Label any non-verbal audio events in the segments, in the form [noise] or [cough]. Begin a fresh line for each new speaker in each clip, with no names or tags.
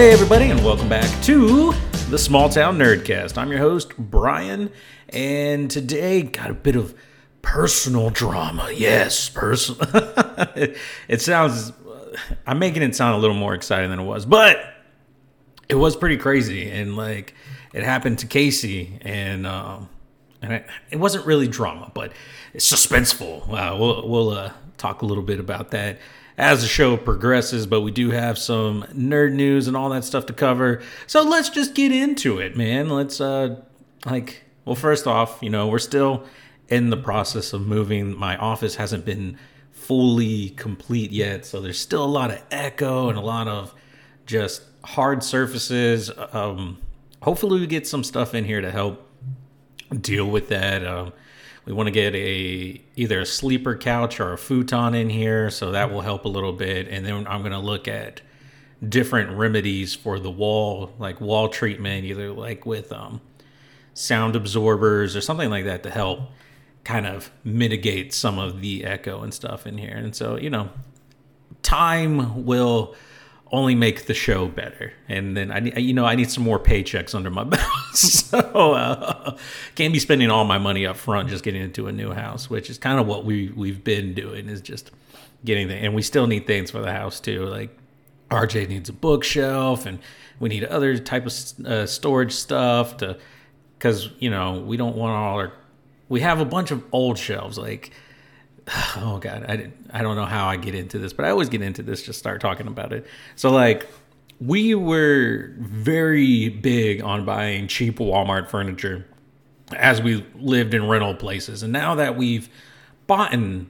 Hey, everybody, and welcome back to the Small Town Nerdcast. I'm your host, Bryan, and today got a bit of personal drama. Yes, personal. [laughs] it sounds, I'm making it sound a little more exciting than it was, but it was pretty crazy. And like, it happened to Casey, and, um, and it, wasn't really drama, but it's suspenseful. Uh, we'll we'll uh, talk a little bit about that as the show progresses, but we do have some nerd news and all that stuff to cover. So let's just get into it, man. Let's uh like well first off, you know, we're still in the process of moving. My office hasn't been fully complete yet, so there's still a lot of echo and a lot of just hard surfaces. Um hopefully we get some stuff in here to help deal with that. Um we want to get a either a sleeper couch or a futon in here, so that will help a little bit. And then I'm going to look at different remedies for the wall, like wall treatment, either like with um, sound absorbers or something like that to help kind of mitigate some of the echo and stuff in here. And so, you know, time will only make the show better. And then I, you know, I need some more paychecks under my [laughs] belt, so uh, can't be spending all my money up front just getting into a new house, which is kind of what we we've been doing is just getting the, and we still need things for the house too. Like RJ needs a bookshelf, and we need other type of uh, storage stuff to, because you know we don't want all our, we have a bunch of old shelves like [sighs] oh god i i don't know how i get into this but i always get into this just start talking about it. So like we were very big on buying cheap walmart furniture as we lived in rental places. And now that we've bought in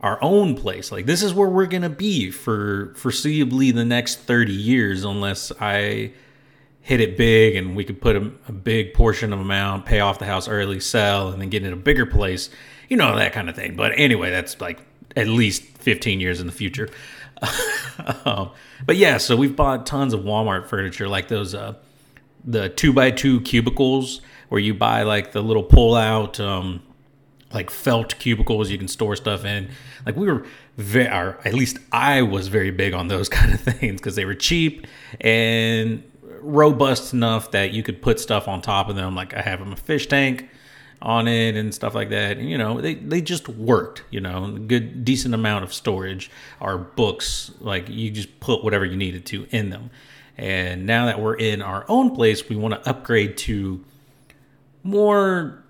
our own place like this is where we're gonna be for foreseeably the next 30 years unless i hit it big and we could put a, a big portion of amount pay off the house early sell and then get in a bigger place you know that kind of thing. But anyway, that's like at least 15 years in the future. [laughs] um, but yeah, so we've bought tons of Walmart furniture, like those uh, the two by two cubicles where you buy like the little pull out um, like felt cubicles you can store stuff in. Like we were very, or at least I was very big on those [laughs] kind of things because they were cheap and robust enough that you could put stuff on top of them. Like I have them a fish tank on it and stuff like that. And, you know, they, they just worked, you know, good, decent amount of storage. Our books, like you just put whatever you needed to in them. And now that we're in our own place, we want to upgrade to more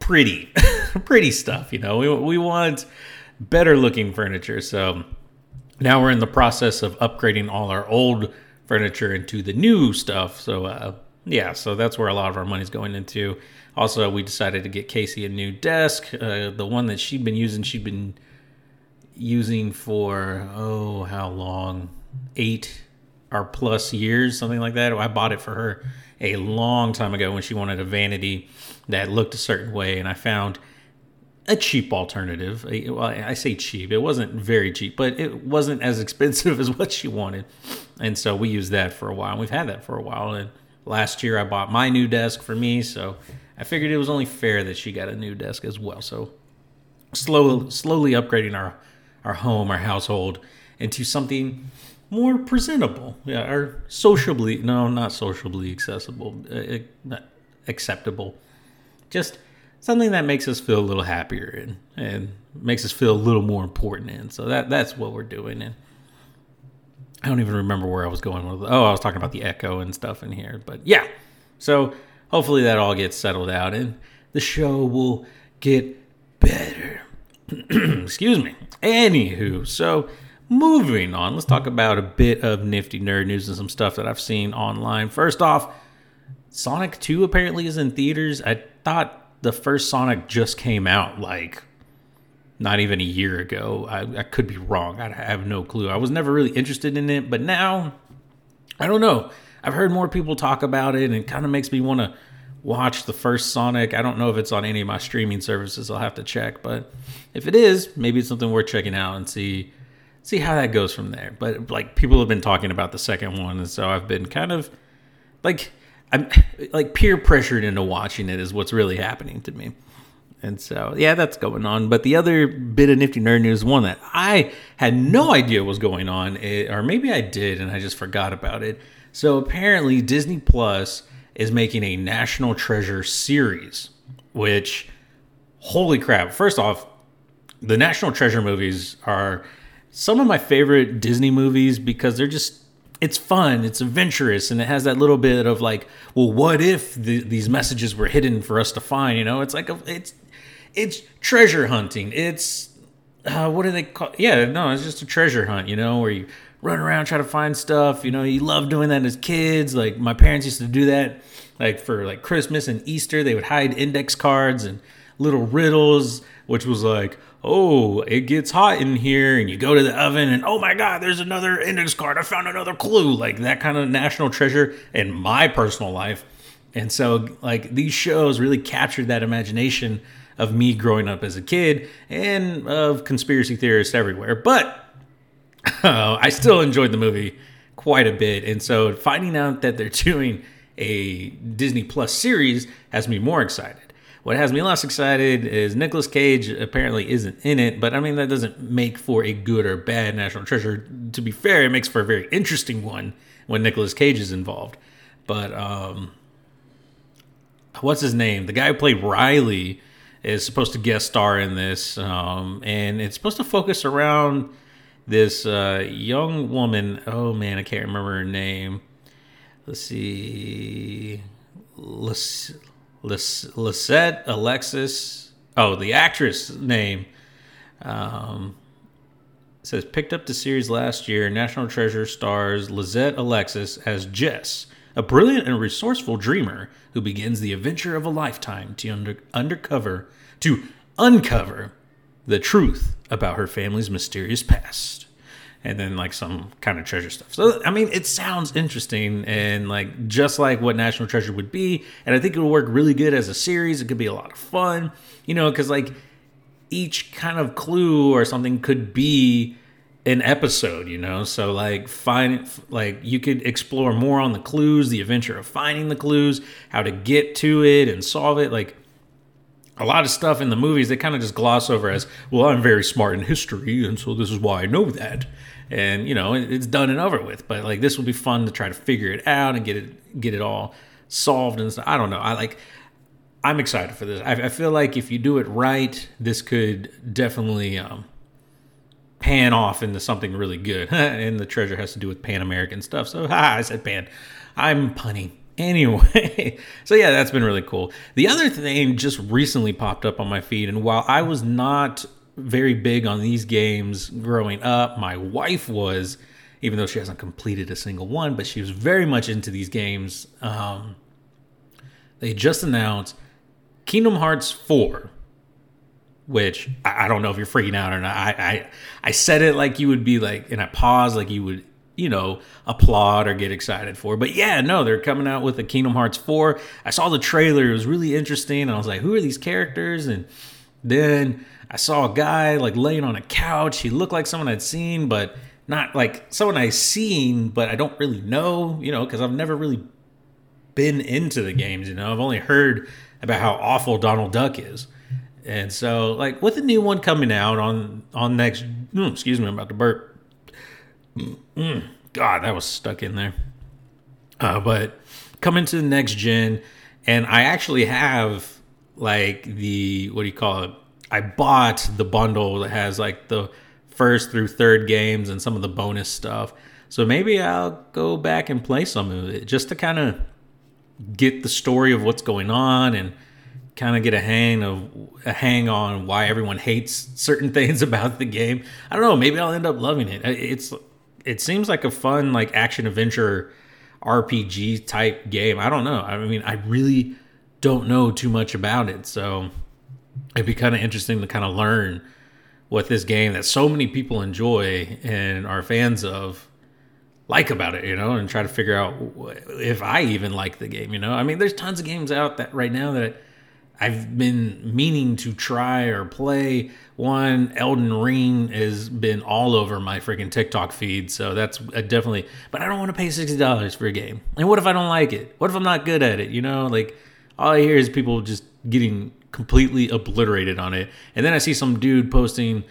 pretty, [laughs] pretty stuff. You know, we, we want better looking furniture. So now we're in the process of upgrading all our old furniture into the new stuff. So, uh, yeah, so that's where a lot of our money's going into. Also, we decided to get Casey a new desk. Uh, the one that she'd been using, she'd been using for, oh, how long? Eight or plus years, something like that. I bought it for her a long time ago when she wanted a vanity that looked a certain way, and I found a cheap alternative. Well, I say cheap. It wasn't very cheap, but it wasn't as [laughs] expensive as what she wanted. And so we used that for a while. and We've had that for a while. And last year I bought my new desk for me, so I figured it was only fair that she got a new desk as well. So slow, slowly upgrading our our home, our household into something more presentable, yeah, or sociably no, not sociably accessible, uh, acceptable, just something that makes us feel a little happier and and makes us feel a little more important. And so that that's what we're doing. And I don't even remember where I was going with. Oh, I was talking about the echo and stuff in here, but yeah. So hopefully that all gets settled out and the show will get better. [clears throat] Excuse me. Anywho, so moving on, let's talk about a bit of nifty nerd news and some stuff that I've seen online. First off, Sonic 2 apparently is in theaters. I thought the first Sonic just came out like not even a year ago. I, I could be wrong. I have no clue. I was never really interested in it, but now I don't know. I've heard more people talk about it and it kind of makes me want to watch the first Sonic. I don't know if it's on any of my streaming services. I'll have to check, but if it is, maybe it's something worth checking out and see see how that goes from there. But like people have been talking about the second one, and so I've been kind of like I'm like peer pressured into watching it is what's really happening to me. And so, yeah, that's going on. But the other bit of nifty nerd news, one that I had no idea was going on, it, or maybe I did and I just forgot about it. So apparently, Disney Plus is making a National Treasure series, which, holy crap! First off, the National Treasure movies are some of my favorite Disney movies because they're just it's fun, it's adventurous, and it has that little bit of like, well, what if the, these messages were hidden for us to find? You know, it's like a, it's it's treasure hunting. It's uh, what do they call? Yeah, no, it's just a treasure hunt. You know, where you run around try to find stuff. You know, you love doing that as kids. Like my parents used to do that, like for like Christmas and Easter, they would hide index cards and little riddles, which was like, oh, it gets hot in here, and you go to the oven, and oh my God, there's another index card. I found another clue. Like that kind of national treasure in my personal life. And so, like, these shows really captured that imagination of me growing up as a kid and of conspiracy theorists everywhere. But uh, [laughs] I still enjoyed the movie quite a bit. And so, finding out that they're [laughs] doing a Disney Plus series has me more excited. What has me less excited is Nicolas Cage apparently isn't in it, but I mean, that doesn't make for a good or bad National Treasure. To be fair, it makes for a very interesting one when Nicolas Cage is involved. But, um, what's his name? The guy who played Riley is supposed to guest star in this, um, and it's supposed to focus around this uh, young woman. Oh man, I can't remember her name. Let's see. Let's Lisette Alexis. Oh, the actress name. Um, says picked up the series last year. National Treasure stars Lisette Alexis as Jess, a brilliant and resourceful dreamer who begins the adventure of a lifetime to under, undercover to uncover the truth about her family's mysterious past and then like some kind of treasure stuff. So I mean, it sounds interesting and like just like what National Treasure would be, and I think it would work really good as a series. It could be a lot of fun, you know, because like each kind of clue or something could be an episode, you know. So like find like you could explore more on the clues, the adventure of finding the clues, how to get to it and solve it, like a lot of stuff in the movies they kind of just gloss over as well i'm very smart in history and so this is why i know that. And you know it's done and over with but like this will be fun to try to figure it out and get it get it all solved and stuff. i don't know. I like i'm excited for this. I, I feel like if you do it right this could definitely um, pan off into something really good. [laughs] And the treasure has to do with pan american stuff. So [laughs] i said pan. I'm punny Anyway, [laughs] so yeah, that's been really cool. The other thing just recently popped up on my feed, and while I was not very big on these games growing up, my wife was, even though she hasn't completed a single one, but she was very much into these games. Um, they just announced Kingdom Hearts 4, which I, don't know if you're freaking out or not. I, I I said it like you would be like, and I paused like you would you know, applaud or get excited for. But yeah, no, they're coming out with a Kingdom Hearts 4. I saw the trailer, it was really interesting, and I was like, who are these characters? And then I saw a guy like laying on a couch. He looked like someone I'd seen, but not like someone I've seen, but I don't really know, you know, because I've never really been into the games, you know. I've only heard about how awful Donald Duck is. And so, like, with the new one coming out on on next, mm, excuse me, I'm about to burp. Mm, God, that was stuck in there. Uh, but coming to the next gen, and I actually have like the what do you call it? I bought the bundle that has like the first through third games and some of the bonus stuff. So maybe I'll go back and play some of it just to kind of get the story of what's going on and kind of get a hang of a hang on why everyone hates certain [laughs] things about the game. I don't know. Maybe I'll end up loving it. It's it seems like a fun like action adventure RPG type game. I don't know. I mean, I really don't know too much about it, so it'd be kind of interesting to kind of learn what this game that so many people enjoy and are fans of like about it, you know, and try to figure out if I even like the game, you know. I mean, there's tons of games out that right now that I've been meaning to try or play. One, Elden Ring has been all over my freaking TikTok feed, so that's definitely. But I don't want to pay sixty dollars for a game. And what if I don't like it? What if I'm not good at it? You know, like all I hear is people just getting completely obliterated on it. And then I see some dude posting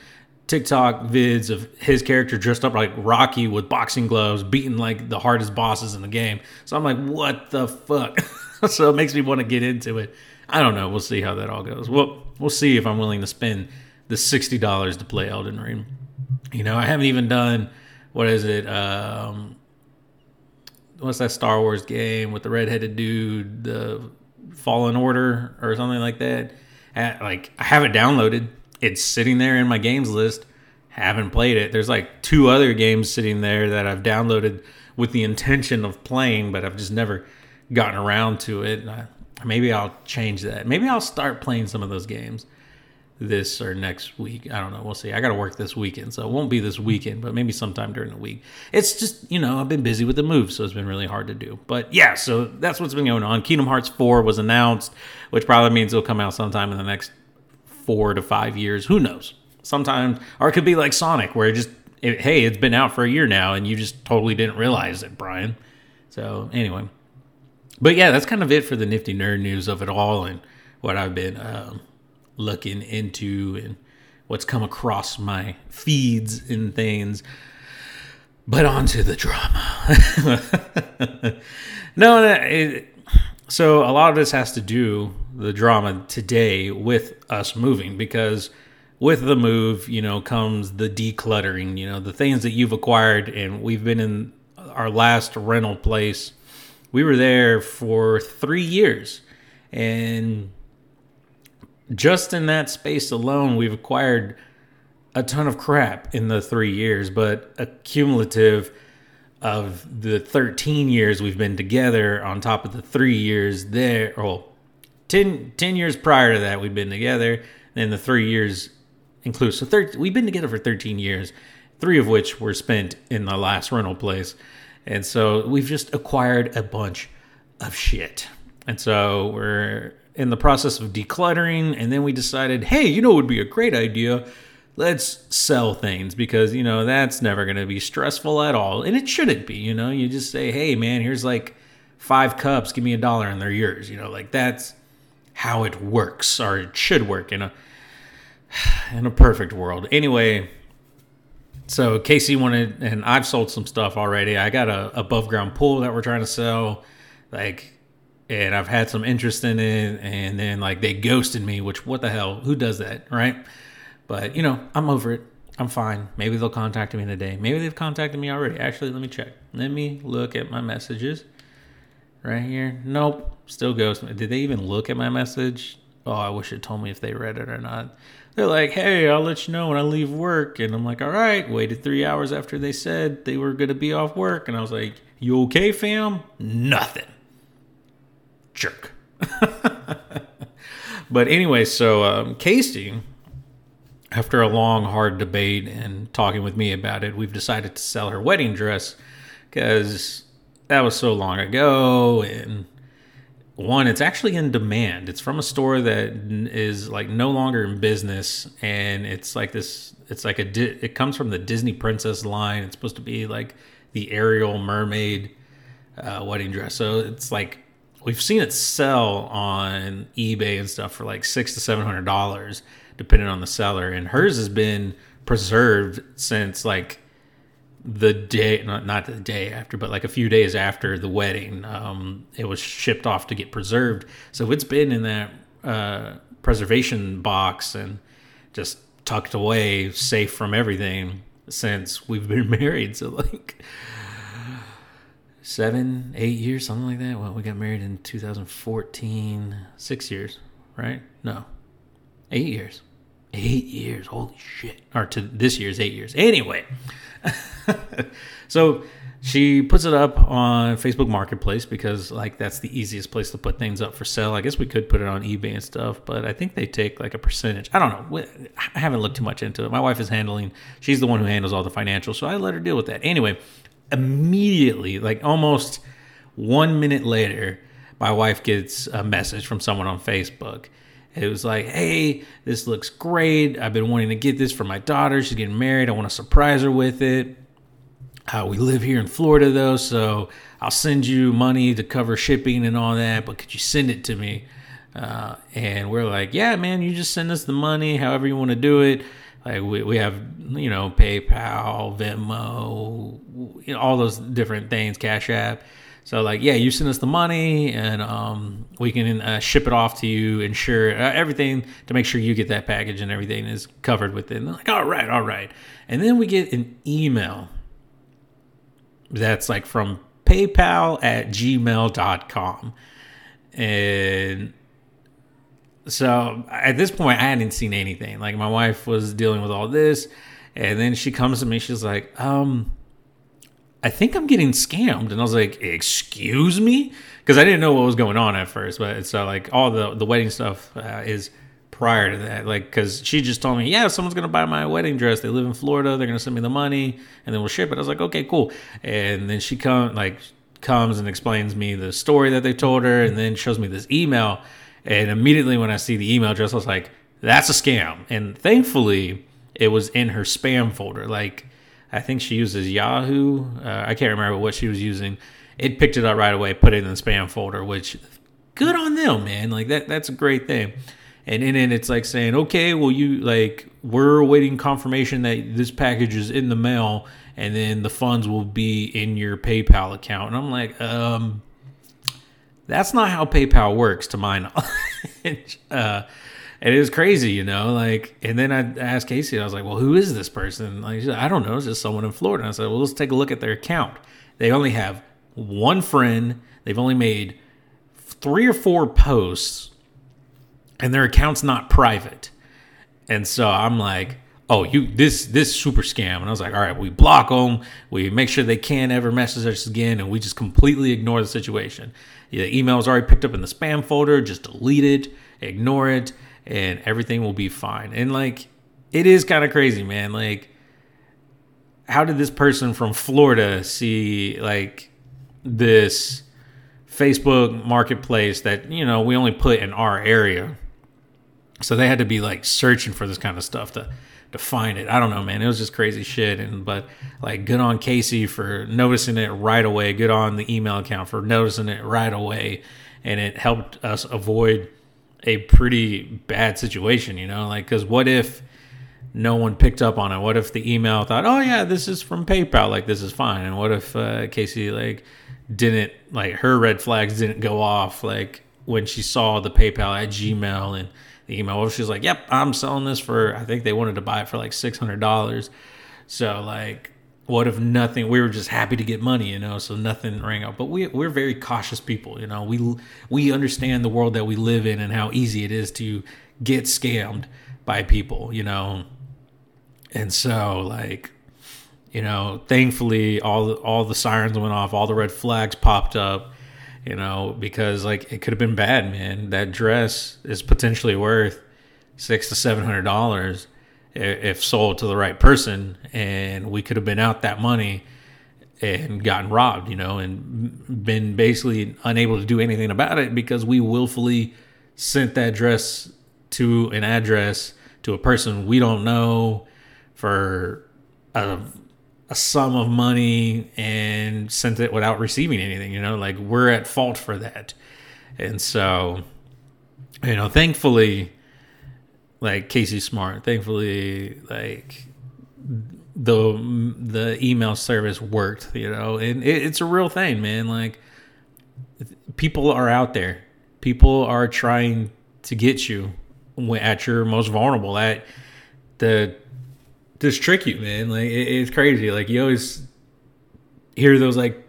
TikTok vids of his character dressed up like Rocky with boxing gloves, beating like the hardest bosses in the game. So I'm like, what the fuck? [laughs] so it makes me want to get into it. I don't know. We'll see how that all goes. Well, we'll see if I'm willing to spend the sixty dollars to play Elden Ring. You know, I haven't even done what is it? Um, what's that Star Wars game with the redheaded dude, the Fallen Order or something like that? Like I have it downloaded it's sitting there in my games list. Haven't played it. There's like two other games sitting there that I've downloaded with the intention of playing, but I've just never gotten around to it. I, maybe I'll change that. Maybe I'll start playing some of those games this or next week. I don't know. We'll see. I got to work this weekend, so it won't be this weekend, but maybe sometime during the week. It's just, you know, I've been busy with the move, so it's been really hard to do. But yeah, so that's what's been going on. Kingdom Hearts 4 was announced, which probably means it'll come out sometime in the next four to five years. Who knows? Sometimes, or it could be like Sonic, where it just, it, hey, it's been out for a year now, and you just totally didn't realize it, Bryan. So anyway, but yeah, that's kind of it for the nifty nerd news of it all, and what I've been um, looking into and what's come across my feeds and things. But on to the drama. [laughs] no, it, so a lot of this has to do the drama today with us moving because with the move, you know, comes the decluttering, you know, the things that you've acquired and we've been in our last rental place. We were there for 3 years. And just in that space alone, we've acquired a ton of crap in the 3 years, but a cumulative of the 13 years we've been together on top of the three years there well 10, 10 years prior to that we've been together and the three years include so thir- we've been together for 13 years three of which were spent in the last rental place and so we've just acquired a bunch of shit. And so we're in the process of decluttering and then we decided hey you know it would be a great idea? Let's sell things because you know that's never going to be stressful at all. And it shouldn't be you know? You just say hey man here's like five cups give me a dollar and they're yours you know? Like that's how it works or it should work in a [sighs] in a perfect world. Anyway so casey wanted and i've sold some stuff already i got a above ground pool that we're trying to sell like and i've had some interest in it and then like they ghosted me which what the hell who does that right but you know, I'm over it. I'm fine. Maybe they'll contact me in a day. Maybe they've contacted me already. Actually, let me check. Let me look at my messages. Right here. Nope. Still ghost. Did they even look at my message? Oh, I wish it told me if they read it or not. They're like, hey, I'll let you know when I leave work. And I'm like, all right. Waited three hours after they said they were going to be off work. And I was like, you okay, fam? Nothing. Jerk. [laughs] but anyway, so um, Casey after a long, hard debate and talking with me about it, we've decided to sell her wedding dress because that was so long ago. And one, it's actually in demand. It's from a store that is like no longer in business, and it's like this. It's like a. It comes from the Disney Princess line. It's supposed to be like the Ariel Mermaid uh, wedding dress. So it's like we've seen it sell on eBay and stuff for like six to seven hundred dollars depending on the seller. And hers has been preserved since like the day, not, not the day after, but like a few days after the wedding. Um, it was shipped off to get preserved. So it's been in that uh, preservation box and just tucked away, safe from everything since we've been [laughs] married. So like seven, eight years, something like that. Well, we got married in 2014, six years, right? No, eight years. Eight years. Holy shit. Or to this year's eight years. Anyway. [laughs] so she puts it up on Facebook Marketplace because like that's the easiest place to put things up for sale. I guess we could put it on eBay and stuff, but I think they take like a percentage. I don't know. I haven't looked too much into it. My wife is handling. She's the one who handles all the financials, so I let her deal with that. Anyway, immediately, like almost one minute later, my wife gets a message from someone on Facebook it was like, hey, this looks great. I've been wanting to get this for my daughter. She's getting married. I want to surprise her with it. Uh, we live here in Florida though, so I'll send you money to cover shipping and all that. But could you send it to me? Uh, and we're like, yeah, man, you just send us the money, however you want to do it. Like we, we have, you know, PayPal, Venmo, you know, all those different things, Cash App. So like, yeah, you send us the money, and um, we can uh, ship it off to you, ensure uh, everything to make sure you get that package and everything is covered with it. And like, all right, all right. And then we get an email that's like from PayPal at gmail.com. And so at this point, I hadn't seen anything. Like my wife was dealing with all this, and then she comes to me. She's like, "Um, I think I'm getting scammed," and I was like, "Excuse me," because I didn't know what was going on at first. But so like all the the wedding stuff uh, is prior to that, like because she just told me, "Yeah, someone's gonna buy my wedding dress. They live in Florida. They're gonna send me the money, and then we'll ship it." I was like, "Okay, cool." And then she come like comes and explains me the story that they told her, and then shows me this email and immediately when I see the email address, I was like, that's a scam. And thankfully, it was in her spam folder. Like, I think she uses Yahoo. Uh, I can't remember what she was using. It picked it up right away, put it in the spam folder, which good on them, man. Like that that's a great thing. And in it it's like saying, "Okay, well you like we're awaiting confirmation that this package is in the mail and then the funds will be in your PayPal account." And I'm like, "Um that's not how PayPal works, to my [laughs] knowledge. uh, it is crazy, you know. Like, and then I asked Casey, I was like, "Well, who is this person?" Like, said, I don't know. It's just someone in Florida. And I said, "Well, let's take a look at their account. They only have one friend. They've only made three or four posts, and their account's not private." And so I'm like, oh you this this super scam and i was like all right we block them we make sure they can't ever message us again and we just completely ignore the situation the email is already picked up in the spam folder just delete it ignore it and everything will be fine and like it is kind of crazy man like how did this person from florida see like this facebook marketplace that you know we only put in our area so they had to be like searching for this kind of stuff to to find it. I don't know, man. It was just crazy shit. And but like, good on Casey for noticing it right away. Good on the email account for noticing it right away, and it helped us avoid a pretty bad situation. You know, like because what if no one picked up on it? What if the email thought, oh yeah, this is from PayPal, like this is fine. And what if uh, Casey like didn't like her red flags didn't go off like when she saw the PayPal at Gmail and the email. She's like, "Yep, I'm selling this for." I think they wanted to buy it for like six hundred dollars. So like, what if nothing? We were just happy to get money, you know. So nothing rang out. But we we're very cautious people, you know. We we understand the world that we live in and how easy it is to get scammed by people, you know. And so like, you know, thankfully all all the sirens went off, all the red flags popped up you know, because like it could have been bad, man. That dress is potentially worth six to seven hundred dollars if sold to the right person, and we could have been out that money and gotten robbed, you know, and been basically unable to do anything about it because we willfully sent that dress to an address to a person we don't know for a a sum of money and sent it without receiving anything. You know, like we're at fault for that. And so, you know, thankfully, like Casey Smart, thankfully, like the the email service worked. You know, and it, it's a real thing, man. Like people are out there. People are trying to get you at your most vulnerable at the just trick you, man. Like it, it's crazy. Like you always hear those like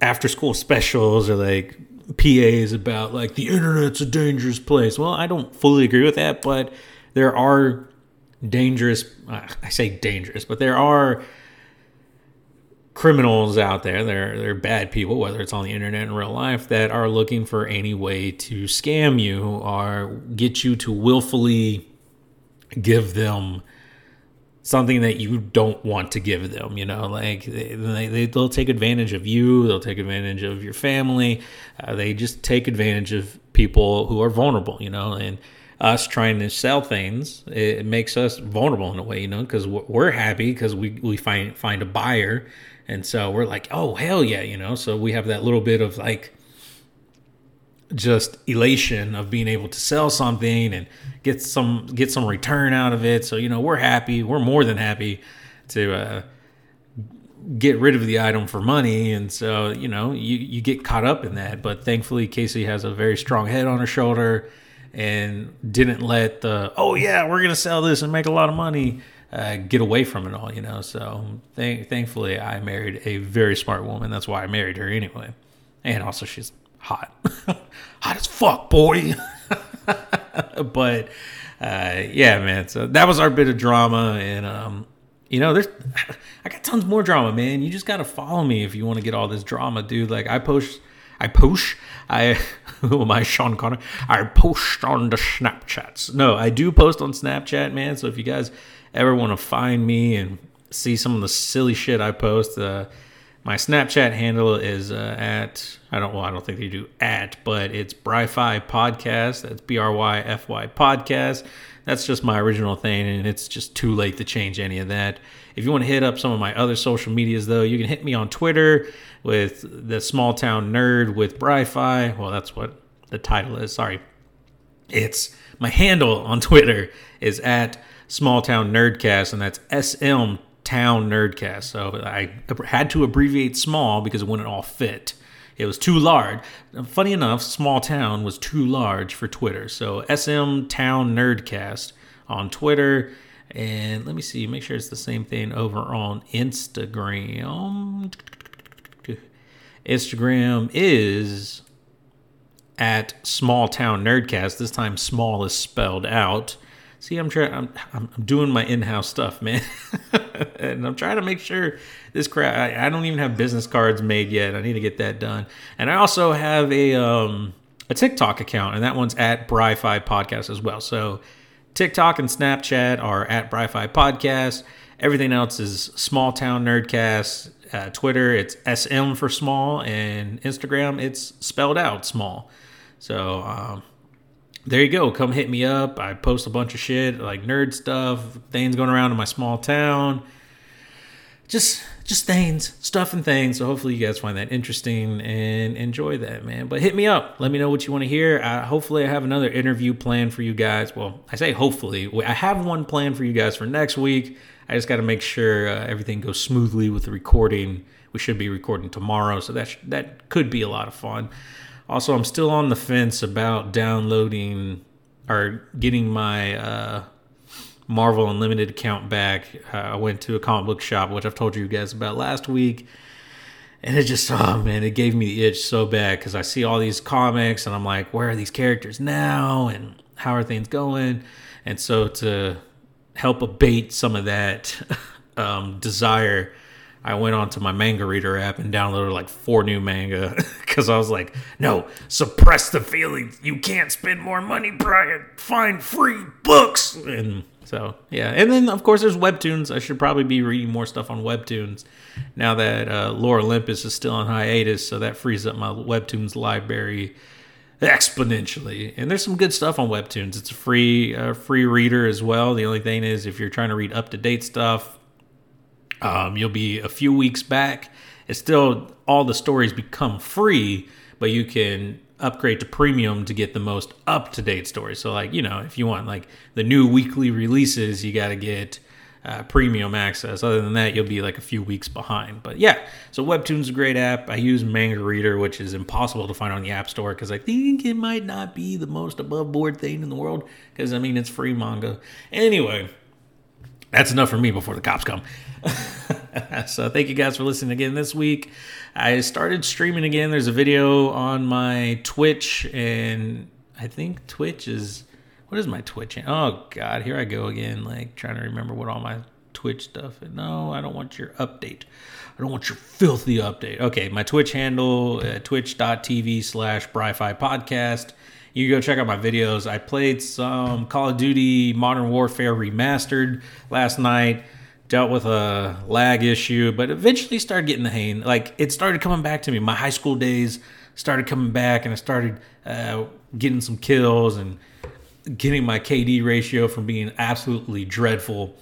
after school specials or like PAs about like the internet's a dangerous place. Well, I don't fully agree with that, but there are dangerous. Uh, I say dangerous, but there are criminals out there. They're they're bad people, whether it's on the internet in real life, that are looking for any way to scam you or get you to willfully give them something that you don't want to give them you know like they, they, will take advantage of you they'll take advantage of your family uh, they just take advantage of people who are vulnerable you know and us trying to sell things it makes us vulnerable in a way you know because we're happy because we, we find find a buyer. And so we're like oh hell yeah you know? So we have that little bit of like just elation of being able to sell something and get some get some return out of it. So you know we're happy. We're more than happy to uh, get rid of the item for money, and so you know you you get caught up in that. But thankfully, Casey has a very strong head on her shoulder and didn't let the oh yeah we're gonna sell this and make a lot of money uh, get away from it all. You know, so th- thankfully I married a very smart woman. That's why I married her anyway, and also she's hot, [laughs] hot as fuck, boy. [laughs] but uh, yeah, man. So that was our bit of drama, and um, you know, there's [laughs] I got tons more drama, man. You just gotta follow me if you want to get all this drama, dude. Like I post, I post, I who am I, Sean Connery? I post on the Snapchats. No, I do post on Snapchat, man. So if you guys ever want to find me and see some of the silly shit I post, uh, my Snapchat handle is uh, at I don't well I don't think they do at but it's Bryfy Podcast. That's B R Y F Y Podcast. That's just my original thing, and it's just too late to change any of that. If you want to hit up some of my other social medias, though, you can hit me on Twitter with the Small Town Nerd with Bryfy. Well, that's what the title is. Sorry, it's my handle on Twitter is at Small Town Nerdcast, and that's SM Town Nerdcast. So I had to abbreviate small because it wouldn't all fit. It was too large. Funny enough, small town was too large for Twitter. So SM Town Nerdcast on Twitter. And let me see, make sure it's the same thing over on Instagram. Instagram is at Small Town Nerdcast. This time, small is spelled out. See, I'm trying. I'm, I'm doing my in-house stuff, man, [laughs] [laughs] and I'm trying to make sure this crap. I, I, don't even have business cards made yet. I need to get that done. And I also have a um a TikTok account, and that one's at Bryfy Podcast as well. So TikTok and Snapchat are at Bryfy Podcast. Everything else is Small Town Nerdcast. Uh, Twitter, it's SM for small, and Instagram, it's spelled out small. So um, there you go. Come hit me up. I post a bunch of shit like nerd stuff, things going around in my small town. Just just things, stuff and things. So hopefully you guys find that interesting and enjoy that, man. But hit me up. Let me know what you want to hear. Uh, hopefully I have another interview planned for you guys. Well, I say hopefully. I have one planned for you guys for next week. I just got to make sure uh, everything goes smoothly with the recording. We should be recording tomorrow, so that sh- that could be a lot of fun. Also, I'm still on the fence about downloading or getting my uh, Marvel Unlimited account back. Uh, I went to a comic book shop, which I've told you guys about last week. And it just, [laughs] oh man, it gave me the itch so bad because I see all these comics and I'm like, where are these characters now? And how are things going? And so to help abate some of that [laughs] um, desire, I went onto my manga reader app and downloaded like four new manga [laughs] because I was like, no, suppress the feelings. You can't spend more money, Bryan. Find free books. And so, yeah. And then, of course, there's Webtoons. I should probably be reading more stuff on Webtoons now that uh, Lore Olympus is still on hiatus. So that frees up my Webtoons library exponentially. And there's some good stuff on Webtoons. It's a free, uh, free reader as well. The only thing is, if you're trying to read up to date stuff, um, you'll be a few weeks back. It's still all the stories become free, but you can upgrade to premium to get the most up to date stories. So, like, you know, if you want like the new weekly releases, you got to get uh, premium access. Other than that, you'll be like a few weeks behind. But yeah, so Webtoon's a great app. I use Manga Reader, which is impossible to find on the App Store because I think it might not be the most above board thing in the world because I mean, it's free manga. Anyway, that's enough for me before the cops come. [laughs] so thank you guys for listening again this week. I started streaming again. There's a video on my Twitch, and I think Twitch is what is my Twitch? Oh God, here I go again, like trying to remember what all my Twitch stuff. Is. No, I don't want your update. I don't want your filthy update. Okay, my Twitch handle, uh, twitch.tv slash Bryfy podcast you can go check out my videos. I played some Call of Duty Modern Warfare Remastered last night. Dealt with a lag issue, but eventually started getting the hang. Like it started coming back to me. My high school days started coming back, and I started uh, getting some kills and getting my KD ratio from being absolutely dreadful.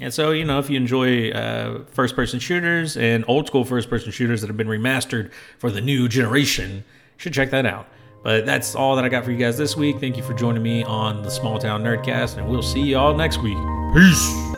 And so, you know, if you enjoy uh, first person shooters and old school first person shooters that have been remastered for the new generation, you should check that out. But that's all that I got for you guys this week. Thank you for joining me on the Small Town Nerdcast, and we'll see you all next week. Peace.